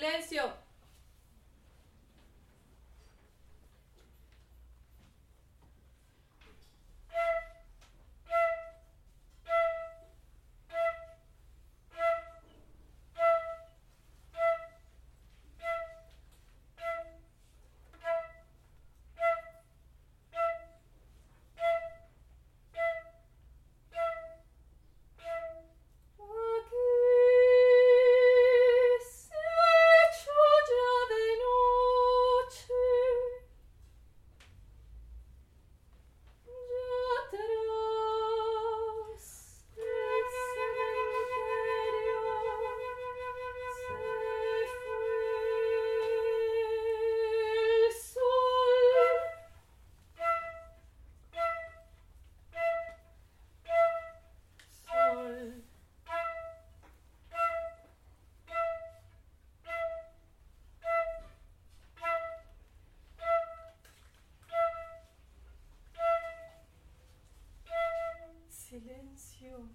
silencio. silencio.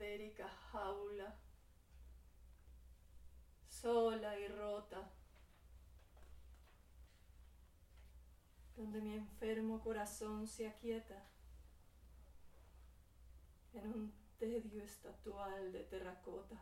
cadavérica jaula, sola y rota, donde mi enfermo corazón se aquieta. En un tedio estatual de terracota.